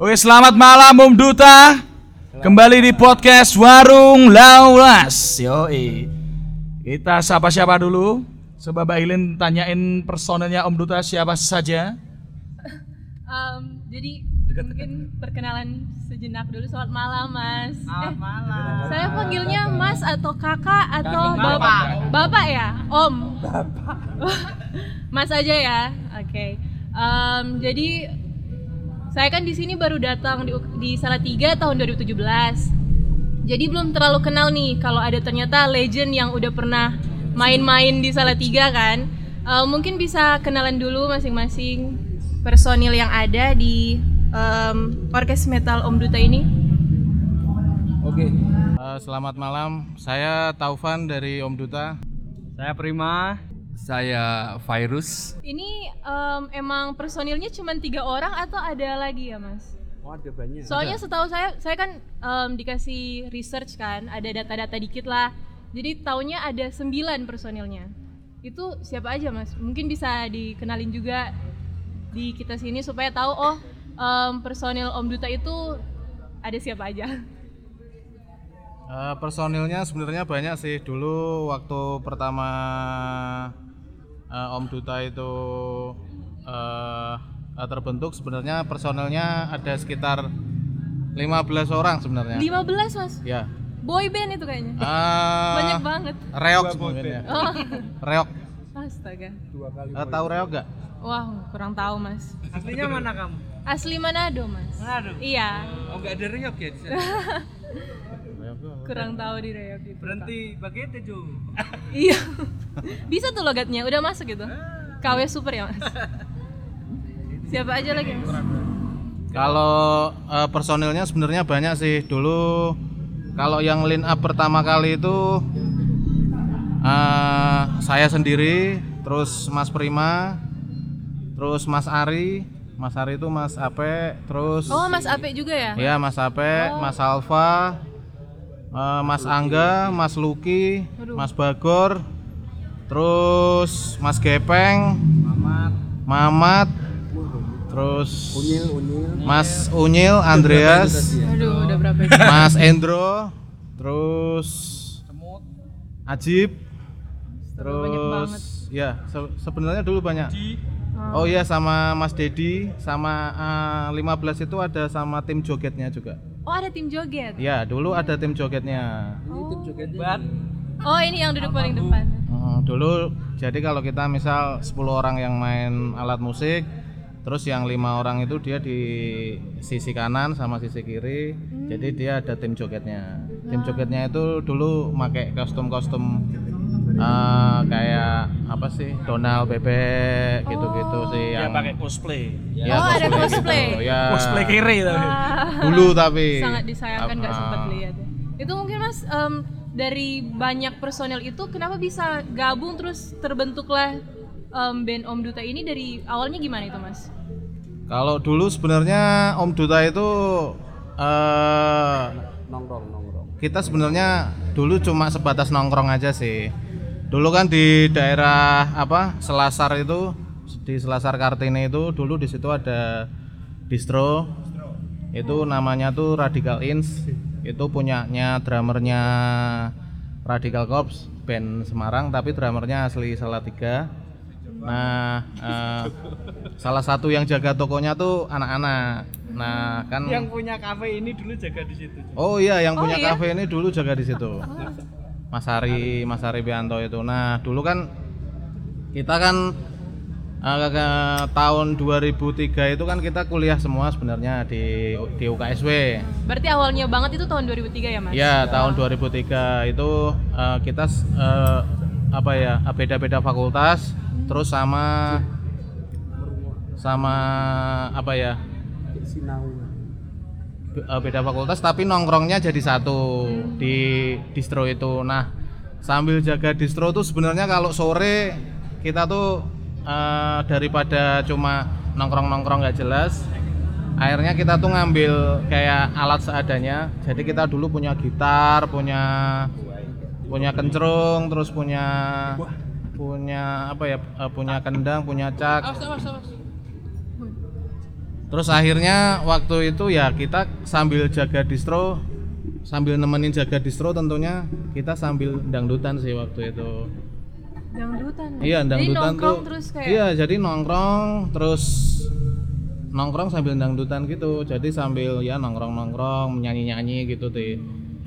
Oke, selamat malam Om Duta. Kembali di podcast Warung Laulas. Yoi. Kita siapa-siapa dulu. Coba Mbak Ilin tanyain personelnya Om Duta siapa saja. Em, jadi mungkin perkenalan sejenak dulu. Selamat malam, Mas. Eh, saya panggilnya Mas atau Kakak atau Bapak? Bapak ya, Om. mas aja ya. Oke. Em, jadi saya kan di sini baru datang di, di Salatiga tahun 2017. Jadi belum terlalu kenal nih kalau ada ternyata legend yang udah pernah main-main di Salatiga kan. Eh, mungkin bisa kenalan dulu masing-masing personil yang ada di em, orkes metal Om Duta ini. Oke. Eh, selamat malam. Saya Taufan dari Om Duta. Saya Prima. Saya Virus. Ini em, emang personilnya cuma tiga orang atau ada lagi ya mas? Oh, ada banyak. Soalnya setahu saya, saya kan em, dikasih research kan, ada data-data dikit lah. Jadi taunya ada sembilan personilnya. Itu siapa aja mas? Mungkin bisa dikenalin juga di kita sini supaya tahu oh em, personil Om Duta itu ada siapa aja. Eh, personilnya sebenarnya banyak sih. Dulu waktu pertama eh, Om Duta itu eh, eh, terbentuk sebenarnya personilnya ada sekitar 15 orang sebenarnya. 15 mas, Ya. boy band itu kayaknya. Eh, Banyak banget. Reok mungkin ya. Oh, Reok. astaga. Eh, tahu Reok gak? Wah, kurang tahu mas. Aslinya mana kamu? Asli Manado mas. Manado? Iya, Oh, enggak ada riok ya di sana? Kurang tahu di Reok itu. Berhenti bagian itu. Iya. Bisa tuh logatnya, udah masuk gitu. KW super ya mas. Siapa aja lagi mas? Kalau eh, personilnya sebenarnya banyak sih. Dulu kalau yang line up pertama kali itu eh, saya sendiri, terus Mas Prima, terus Mas Ari, Mas Ari itu Mas Ape, terus Oh Mas Ape juga ya? ya Mas Ape, Mas Alfa, eh, Mas Angga, Mas Luki. Mas Bagor, terus Mas Gepeng, Mamat. Mamat, terus Mas Unyil, Andreas, Aduh udah berapa ya? Mas Endro, terus Ajib, terus ya se- sebenarnya dulu banyak. Oh iya sama Mas Dedi, sama eh, 15 itu ada sama tim jogetnya juga. Oh ada tim joget? Ya dulu ada tim jogetnya. Oh. Ban. oh ini yang duduk paling depan Eh, dulu jadi kalau kita misal 10 orang yang main alat musik, terus yang lima orang itu dia di sisi kanan sama sisi kiri, jadi dia ada tim jogetnya. Tim jogetnya itu dulu pakai kostum-kostum eh, kayak apa sih Donald bebek gitu-gitu sih yang pakai cosplay. ya, Oh, ada gitu. cosplay. Ya, Cosplay kiri tapi. Wah. dulu tapi Sangat disayangkan nggak Ah, sempat lihat ya. Itu mungkin mas em, dari banyak personel itu kenapa bisa gabung terus terbentuklah em, band Om Duta ini dari awalnya gimana itu mas? Kalau dulu sebenarnya Om Duta itu eh Nongkrong, nongkrong. kita sebenarnya dulu cuma sebatas nongkrong aja sih. Dulu kan di daerah apa Selasar itu di Selasar Kartini itu dulu di situ ada distro. Itu namanya tuh Radical Ins. Itu punyanya drummernya Radical Corps band Semarang tapi drummernya asli Salatiga. Nah, eh, salah satu yang jaga tokonya tuh anak-anak. Nah, kan Yang punya kafe ini dulu jaga di situ. Oh iya, yang Oh, punya iya? kafe ini dulu jaga di situ. Mas Hari, Mas Hari Bianto itu. Nah, dulu kan kita kan eh, ke tahun 2003 itu kan kita kuliah semua sebenarnya di di UKSW. Berarti awalnya banget itu tahun 2003 ya mas? Ya, tahun 2003 itu eh, kita eh, apa ya, beda-beda fakultas terus sama sama apa ya? Beda fakultas tapi nongkrongnya jadi satu di distro itu. Nah, sambil jaga distro tuh sebenarnya kalau sore kita tuh eh, daripada cuma nongkrong-nongkrong nggak jelas, akhirnya kita tuh ngambil kayak alat seadanya. Jadi kita dulu punya gitar, punya punya kencrung, terus punya punya apa ya? eh, punya kendang, punya cak. Terus akhirnya waktu itu ya kita sambil jaga distro sambil nemenin jaga distro tentunya kita sambil dangdutan sih waktu itu. Dangdutan. iya dangdutan tuh terus kayak? iya jadi nongkrong terus nongkrong sambil dangdutan gitu. Jadi sambil ya nongkrong nongkrong nyanyi nyanyi gitu deh.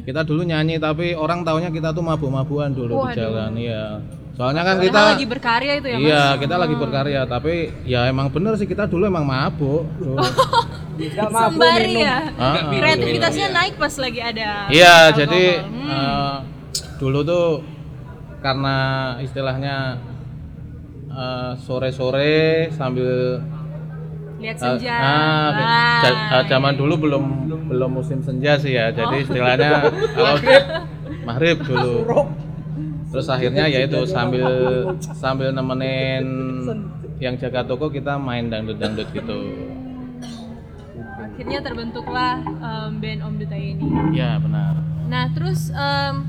Kita dulu nyanyi tapi orang taunya kita tuh mabuk-mabukan dulu di Waduh. jalan iya soalnya kan Padahal kita lagi berkarya itu ya, Mas. Iya, kita lagi berkarya, tapi ya emang bener sih kita dulu emang mabuk. Sembari ya. Ah, ah. Kreativitasnya naik pas lagi ada Iya, alkohol. jadi Hmm. eh, dulu tuh karena istilahnya eh, sore-sore sambil lihat eh, senja. ah, ja- eh, zaman dulu belum belum musim senja sih ya. Jadi istilahnya kalau maghrib dulu. Terus akhirnya yaitu sambil sambil nemenin yang jaga toko kita main dangdut-dangdut gitu. Akhirnya terbentuklah em, band Om Duta ini. Ya benar. Nah, terus em,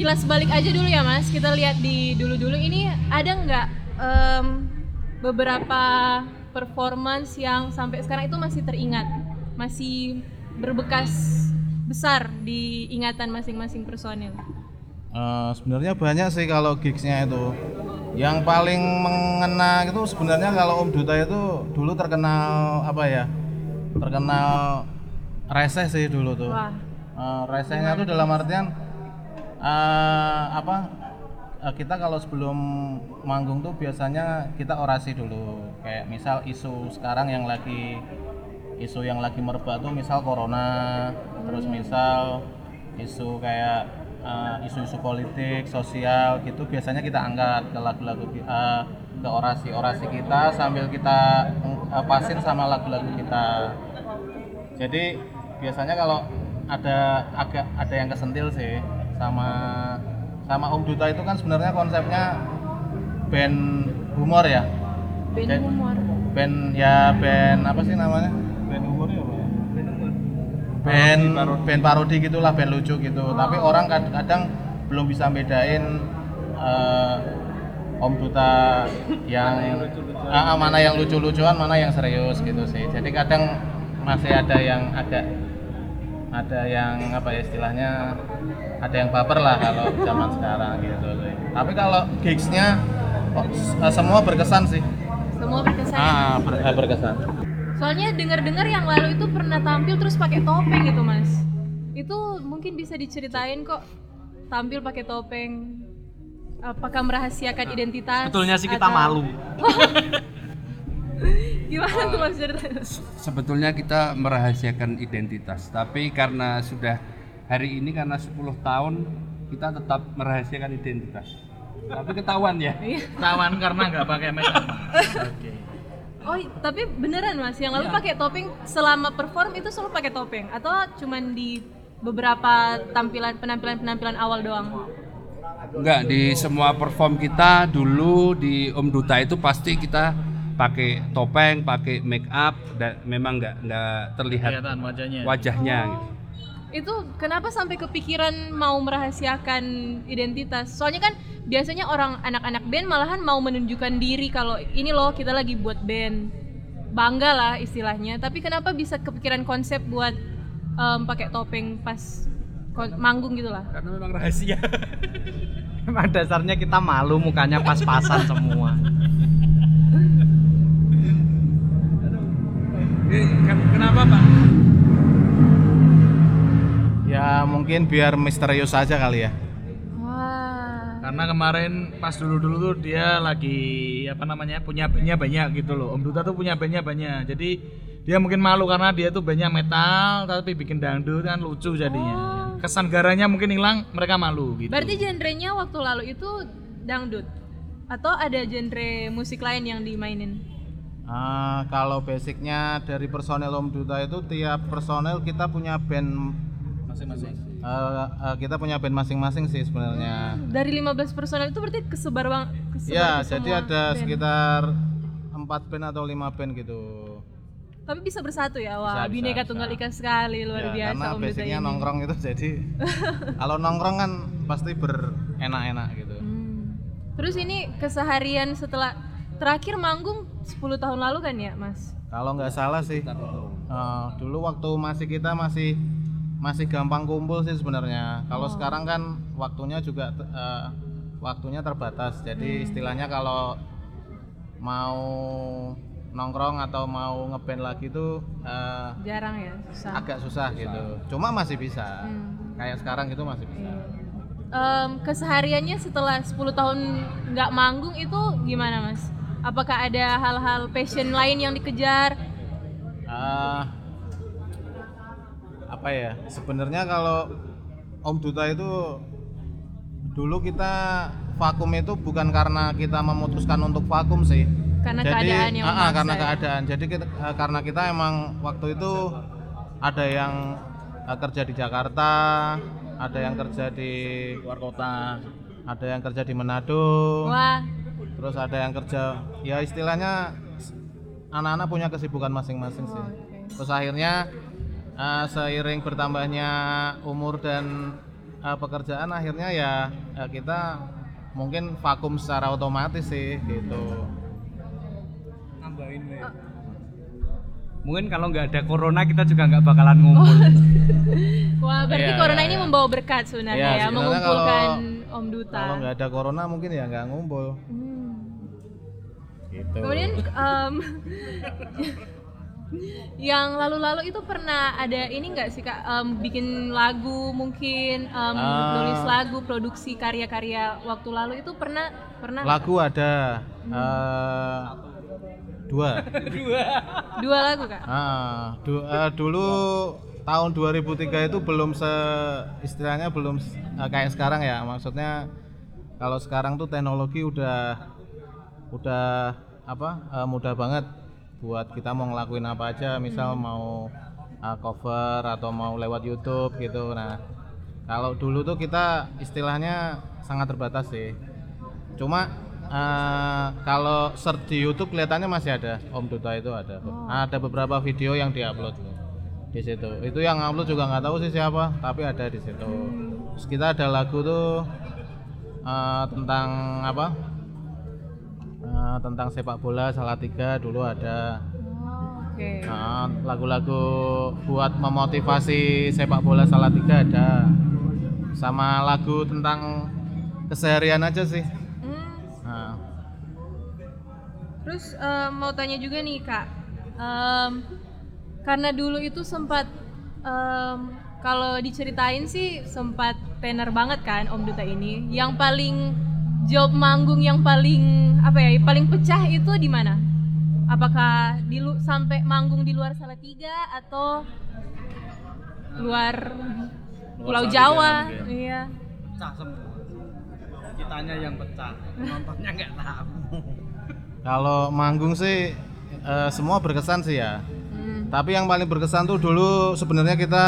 kilas balik aja dulu ya, Mas. Kita lihat di dulu-dulu ini ada nggak em, beberapa performance yang sampai sekarang itu masih teringat, masih berbekas besar di ingatan masing-masing personil. Eh, sebenarnya banyak sih kalau gigsnya itu. Yang paling mengena itu sebenarnya kalau Om Duta itu dulu terkenal apa ya? Terkenal reseh sih dulu tuh. Wah, Eh, resehnya tuh dalam artian eh, apa? eh, kita kalau sebelum manggung tuh biasanya kita orasi dulu. Kayak misal isu sekarang yang lagi isu yang lagi merebak tuh misal corona, terus misal isu kayak eh, isu-isu politik, sosial gitu biasanya kita angkat ke lagu-lagu eh, ke orasi-orasi kita sambil kita eh, pasin sama lagu-lagu kita. Jadi biasanya kalau ada agak ada yang kesentil sih sama sama Om Duta itu kan sebenarnya konsepnya band humor ya. band humor. Band ya band apa sih namanya? Band humor ya apa? ya? Band band parodi gitulah, band lucu gitu. Tapi orang kad- kadang belum bisa bedain eh, Om Duta yang Ah, ah, mana yang lucu-lucuan, mana yang serius gitu sih. Jadi kadang masih ada yang agak ada yang apa ya istilahnya ada yang baper lah kalau zaman sekarang gitu sih. Tapi kalau gigsnya oh, semua berkesan sih. Semua berkesan. Ah, ber- eh, berkesan. Soalnya dengar-dengar yang lalu itu pernah tampil terus pakai topeng gitu, Mas. Itu mungkin bisa diceritain kok tampil pakai topeng. Apakah merahasiakan identitas? Sebetulnya sih kita atau- malu. Gimana tuh Mas ceritanya? Sebetulnya kita merahasiakan identitas, tapi karena sudah hari ini karena 10 tahun kita tetap merahasiakan identitas. Tapi ketahuan ya. Iya. Tawan karena nggak pakai make up. Oke. Oh, tapi beneran Mas, yang lalu pakai topeng selama perform itu selalu pakai topeng atau cuman di beberapa tampilan penampilan-penampilan awal doang? Enggak, di semua perform kita dulu di Om Duta itu pasti kita pakai topeng, pakai make up dan memang nggak nggak terlihat Kelihatan wajahnya. wajahnya gitu. Itu kenapa sampai kepikiran mau merahasiakan identitas? Soalnya kan biasanya orang anak-anak band malahan mau menunjukkan diri kalau ini loh kita lagi buat band. Bangga lah istilahnya. Tapi kenapa bisa kepikiran konsep buat em, pakai topeng pas manggung gitu lah? Karena memang rahasia. Emang dasarnya kita malu mukanya pas-pasan semua. Kenapa Pak? Ya mungkin biar misterius aja kali ya. Wah. Karena kemarin pas dulu-dulu tuh dia lagi apa namanya punya bandnya banyak gitu loh. Om Duta tuh punya bandnya banyak. Jadi dia mungkin malu karena dia tuh bandnya metal tapi bikin dangdut kan lucu jadinya. Kesan garanya mungkin hilang, mereka malu gitu. Berarti genrenya waktu lalu itu dangdut atau ada genre musik lain yang dimainin? Ah, kalau basicnya dari personel Om Duta itu tiap personel kita punya band masing-masing. eh, eh, kita punya band masing-masing sih sebenarnya. Dari 15 personel itu berarti kesebar bang kesebar Ya, ke jadi semua ada band. sekitar empat band atau lima band gitu. Tapi bisa bersatu ya, wah Bisa, bineka bisa, tunggal ika sekali luar Ya, biasa karena Om basicnya ini. nongkrong itu jadi kalau nongkrong kan pasti berenak-enak gitu. Hmm. Terus ini keseharian setelah terakhir manggung 10 tahun lalu kan ya, Mas? Kalau nggak salah sih, eh, dulu waktu masih kita masih masih gampang kumpul sih sebenarnya. Kalau sekarang kan waktunya juga eh, waktunya terbatas. Jadi istilahnya kalau mau nongkrong atau mau ngeband lagi tuh eh, Jarang ya, susah. agak susah gitu. Cuma masih bisa. Hmm. Kayak sekarang gitu masih bisa. Em, kesehariannya setelah 10 tahun nggak manggung itu gimana mas? Apakah ada hal-hal passion lain yang dikejar? Ah, apa ya? Sebenarnya kalau Om Duta itu dulu kita vakum itu bukan karena kita memutuskan untuk vakum sih. Karena keadaan yang ah, ah, karena ya? keadaan. Jadi kita, eh, karena kita emang waktu itu ada yang eh, kerja di Jakarta, ada yang kerja di Luar kota. ada yang kerja di Manado. Wah, Terus ada yang kerja ya istilahnya anak-anak punya kesibukan masing-masing sih. Terus akhirnya eh, seiring bertambahnya umur dan eh, pekerjaan akhirnya ya, ya kita mungkin vakum secara otomatis sih gitu. Mungkin kalau nggak ada corona kita juga nggak bakalan ngumpul. wah berarti Iya, corona iya, ini membawa berkat sebenarnya Iya, ya, sebenarnya mengumpulkan kalau- Om Duta. Kalau nggak ada corona mungkin ya nggak ngumpul. Hmm. Gitu. Kemudian em, yang lalu-lalu itu pernah ada ini nggak sih kak em, bikin lagu mungkin em, Ah. nulis lagu produksi karya-karya waktu lalu itu pernah pernah lagu ada eh, dua. dua lagu kak Ah, du- eh, dulu tahun 2003 itu belum se istilahnya belum eh, kayak sekarang ya. Maksudnya kalau sekarang tuh teknologi udah udah apa eh, mudah banget buat kita mau ngelakuin apa aja, misal mau eh, cover atau mau lewat YouTube gitu. Nah, kalau dulu tuh kita istilahnya sangat terbatas sih. Cuma eh, kalau search di YouTube kelihatannya masih ada Om Duta itu ada. Ada beberapa video yang diupload di situ. Itu yang upload juga nggak tahu sih siapa, tapi ada di situ. Terus kita ada lagu tuh eh, tentang apa? Eh, tentang sepak bola Salatiga dulu ada. Oh, oke Nah, lagu-lagu buat memotivasi sepak bola Salatiga ada. Sama lagu tentang keseharian aja sih. Hmm, Nah, terus em, mau tanya juga nih kak Em, karena dulu itu sempat em, kalau diceritain sih sempat tenar banget kan Om Duta ini yang paling job manggung yang paling apa ya paling pecah itu di mana apakah di lu sampai manggung di luar Salatiga atau luar Pulau Salatiga Jawa mungkin. iya Pecah semua. Kitanya yang pecah, nontonnya nggak tahu. kalau manggung sih eh, semua berkesan sih ya. Hmm. Tapi yang paling berkesan tuh dulu sebenarnya kita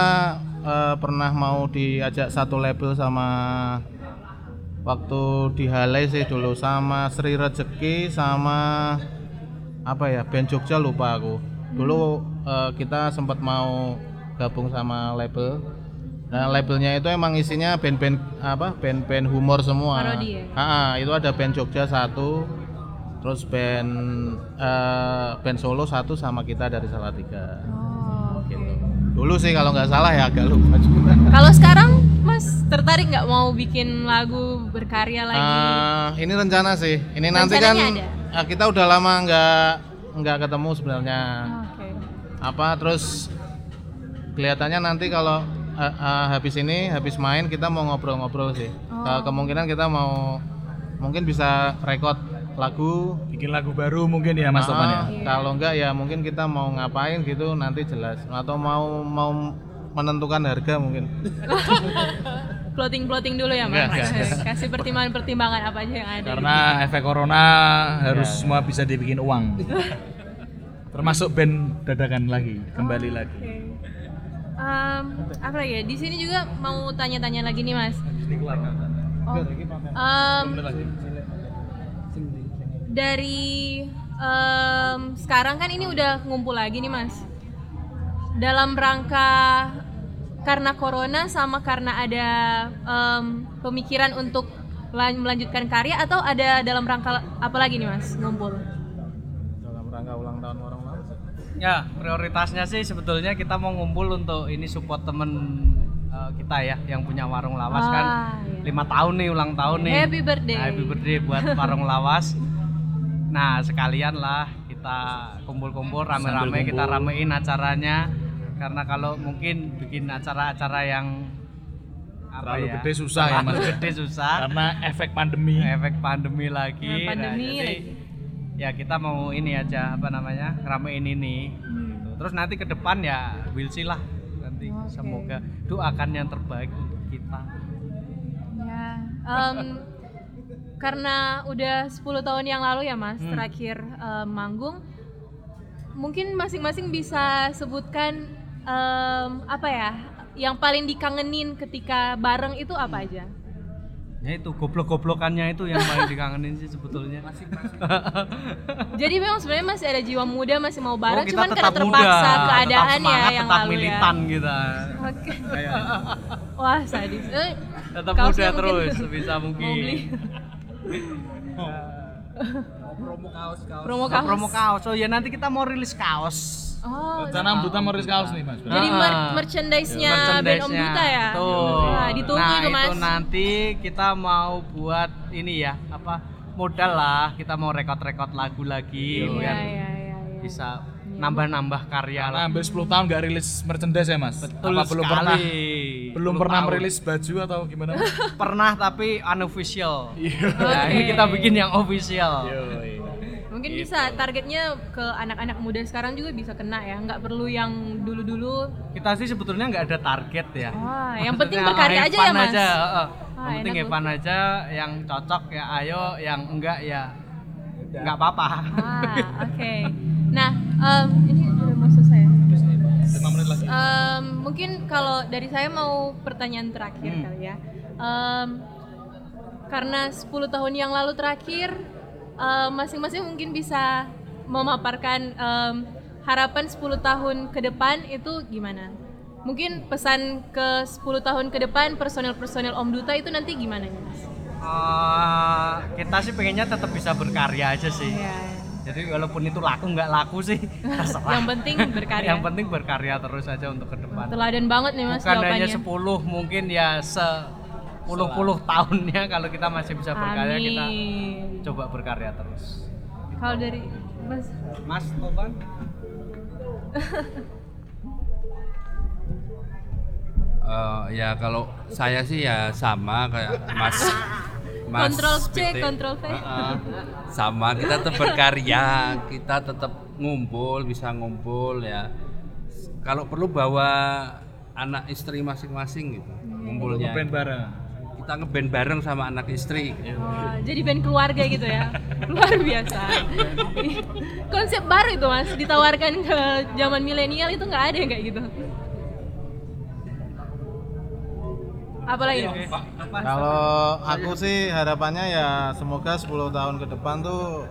eh, pernah mau diajak satu label sama waktu di Halai sih dulu sama Sri Rezeki sama apa ya band Jogja lupa aku. Dulu eh, kita sempat mau gabung sama label. Nah, labelnya itu emang isinya band-band apa? Band-band humor semua. Parodi ya? Ah, itu ada band Jogja satu, terus band eh, band solo satu sama kita dari Salatiga. Oh. Gitu. Dulu sih kalau nggak salah ya agak lupa juga. Kalau sekarang Mas tertarik nggak mau bikin lagu berkarya lagi? Ah, ini rencana sih. Ini nanti kan Rencananya ah, kita udah lama nggak nggak ketemu sebenarnya. Oke. Apa terus kelihatannya nanti kalau ah, ah, habis ini habis main kita mau ngobrol-ngobrol sih. Ke- Kemungkinan kita mau mungkin bisa record lagu Bikin lagu baru mungkin ya Mas Ah, Topan ya. Kalau enggak ya mungkin kita mau ngapain gitu nanti jelas atau mau mau menentukan harga mungkin. Plotting plotting dulu ya Mas. Enggak, enggak, Kasih pertimbangan pertimbangan apa aja yang ada. Karena efek corona harus Iya, semua bisa dibikin uang. Termasuk band dadakan lagi, kembali lagi. Oke. Em, apa lagi ya? Di sini juga mau tanya-tanya lagi nih Mas. Oh. Em, dari em, sekarang kan ini udah ngumpul lagi nih Mas. Dalam rangka karena corona sama karena ada em, pemikiran untuk lan- melanjutkan karya atau ada dalam rangka apa lagi nih Mas ngumpul? Dalam rangka ulang tahun orang lama. Ya, prioritasnya sih sebetulnya kita mau ngumpul untuk ini support temen eh, kita ya yang punya warung lawas kan. Ah, iya. Lima tahun nih ulang tahun nih. Happy birthday. Happy birthday buat warung lawas. Nah, sekalian lah kita kumpul-kumpul rame-rame kita ramein acaranya karena kalau mungkin bikin acara-acara yang apa Terlalu ya, gede susah ya, terlalu Mas. gede susah Karena efek pandemi. efek pandemi lagi. Nah, pandemi jadi, lagi. Ya kita mau ini aja apa namanya ramein ini. Hmm. Gitu. Terus nanti ke depan ya will see lah nanti Oke. semoga doakan yang terbaik untuk kita. Ya, em, karena udah 10 tahun yang lalu ya Mas Hmm. terakhir em, manggung, mungkin masing-masing bisa sebutkan em, apa ya, yang paling dikangenin ketika bareng itu apa aja? Ya itu goblok-goblokannya itu yang paling dikangenin sih sebetulnya. Jadi memang sebenarnya masih ada jiwa muda, masih mau bareng, Oh, kita cuman karena tetap terpaksa muda, keadaan tetap semangat, ya yang tetap lalu militan ya. kita. Oke. Wah sadis. Eh, Tetap kaosnya muda mungkin terus sebisa Mau beli mungkin. promo kaos kaos promo Oh, kaos. promo kaos. Oh ya nanti kita mau rilis kaos. Oh, Rencana Om Duta mau rilis kaos nih, Mas. jadi Ah. mer- merchandise-nya band Om Merchandise-nya. Duta ya? Betul. Wah, ditunggu nah, itu Mas. itu nanti kita mau buat ini ya, apa modal lah. Kita mau rekod-rekod lagu lagi Iya, biar iya, iya, iya. bisa nambah-nambah karya Karena lah. hampir 10 tahun nggak rilis merchandise ya, Mas? Betul Apa belum sekali. pernah belum 10 pernah tahun. merilis baju atau gimana? Mas? Pernah tapi unofficial. Iya. Nah, Oke. ini kita bikin yang official. Mungkin Gitu. bisa targetnya ke anak-anak muda sekarang juga bisa kena ya, nggak perlu yang dulu-dulu. Kita sih sebetulnya nggak ada target ya. Wah, yang penting Maksudnya, berkarya aja ya Mas. aja, heeh. Ah, yang penting have fun aja, yang cocok ya ayo, yang enggak ya nggak apa-apa. Ah, oke. Nah, em, ini udah mau selesai ya? 5 menit lagi. Em, mungkin kalau dari saya mau pertanyaan terakhir Hmm. kali ya. Em, karena 10 tahun yang lalu terakhir em, masing-masing mungkin bisa memaparkan em, harapan 10 tahun ke depan itu gimana? Mungkin pesan ke 10 tahun ke depan personel-personel Om Duta itu nanti gimana ya, Mas? Eh, kita sih pengennya tetap bisa berkarya aja sih. Iya. Jadi walaupun itu laku nggak laku sih terserah. Yang penting berkarya. Yang penting berkarya terus aja untuk ke depan. Teladan banget nih Mas Bukan hanya jawabannya. 10 mungkin ya se puluh-puluh tahunnya kalau kita masih bisa berkarya kita Amin. coba berkarya terus. Kalau dari Mas Mas Toban? Eh, ya kalau saya sih ya sama kayak Mas Mas Kontrol C, kontrol V. Heeh. sama kita tetap berkarya, kita tetap ngumpul, bisa ngumpul ya. Kalau perlu bawa anak istri masing-masing gitu, ngumpulnya. Band bareng. Kita ngeband bareng sama anak istri. Oh, jadi band keluarga gitu ya. Luar biasa. Konsep baru itu Mas, ditawarkan ke zaman milenial itu nggak ada yang kayak gitu. Apalagi Mas? Kalau aku sih harapannya ya semoga 10 tahun ke depan tuh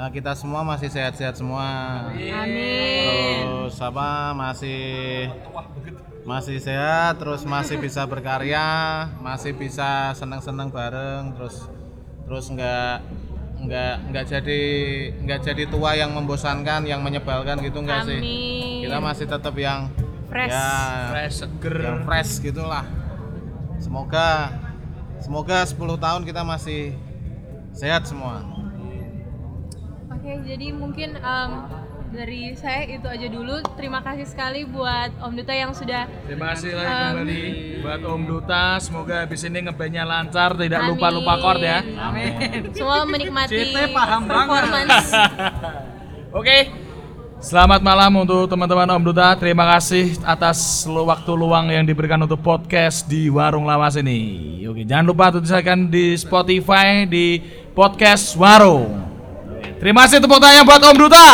eh, kita semua masih sehat-sehat semua. Amin. Terus apa masih masih sehat, terus masih bisa berkarya, masih bisa senang-senang bareng, terus terus nggak nggak nggak jadi nggak jadi tua yang membosankan, yang menyebalkan gitu enggak sih. Amin. Kita masih tetap yang Fresh. ya Fresh, seger. yang fresh gitulah. Semoga semoga 10 tahun kita masih sehat semua. Oke, jadi mungkin em, dari saya itu aja dulu. Terima kasih sekali buat Om Duta yang sudah Terima kasih lagi Um, kembali buat Om Duta. Semoga habis ini ngebandnya lancar, tidak Amin. lupa-lupa chord ya. semua menikmati CT paham performance. Oke. Selamat malam untuk teman-teman Om Duta. Terima kasih atas lu- waktu luang yang diberikan untuk podcast di Warung Lawas ini. Oke, jangan lupa untuk disaksikan di Spotify di podcast Warung. Terima kasih tepuk tangan buat Om Duta.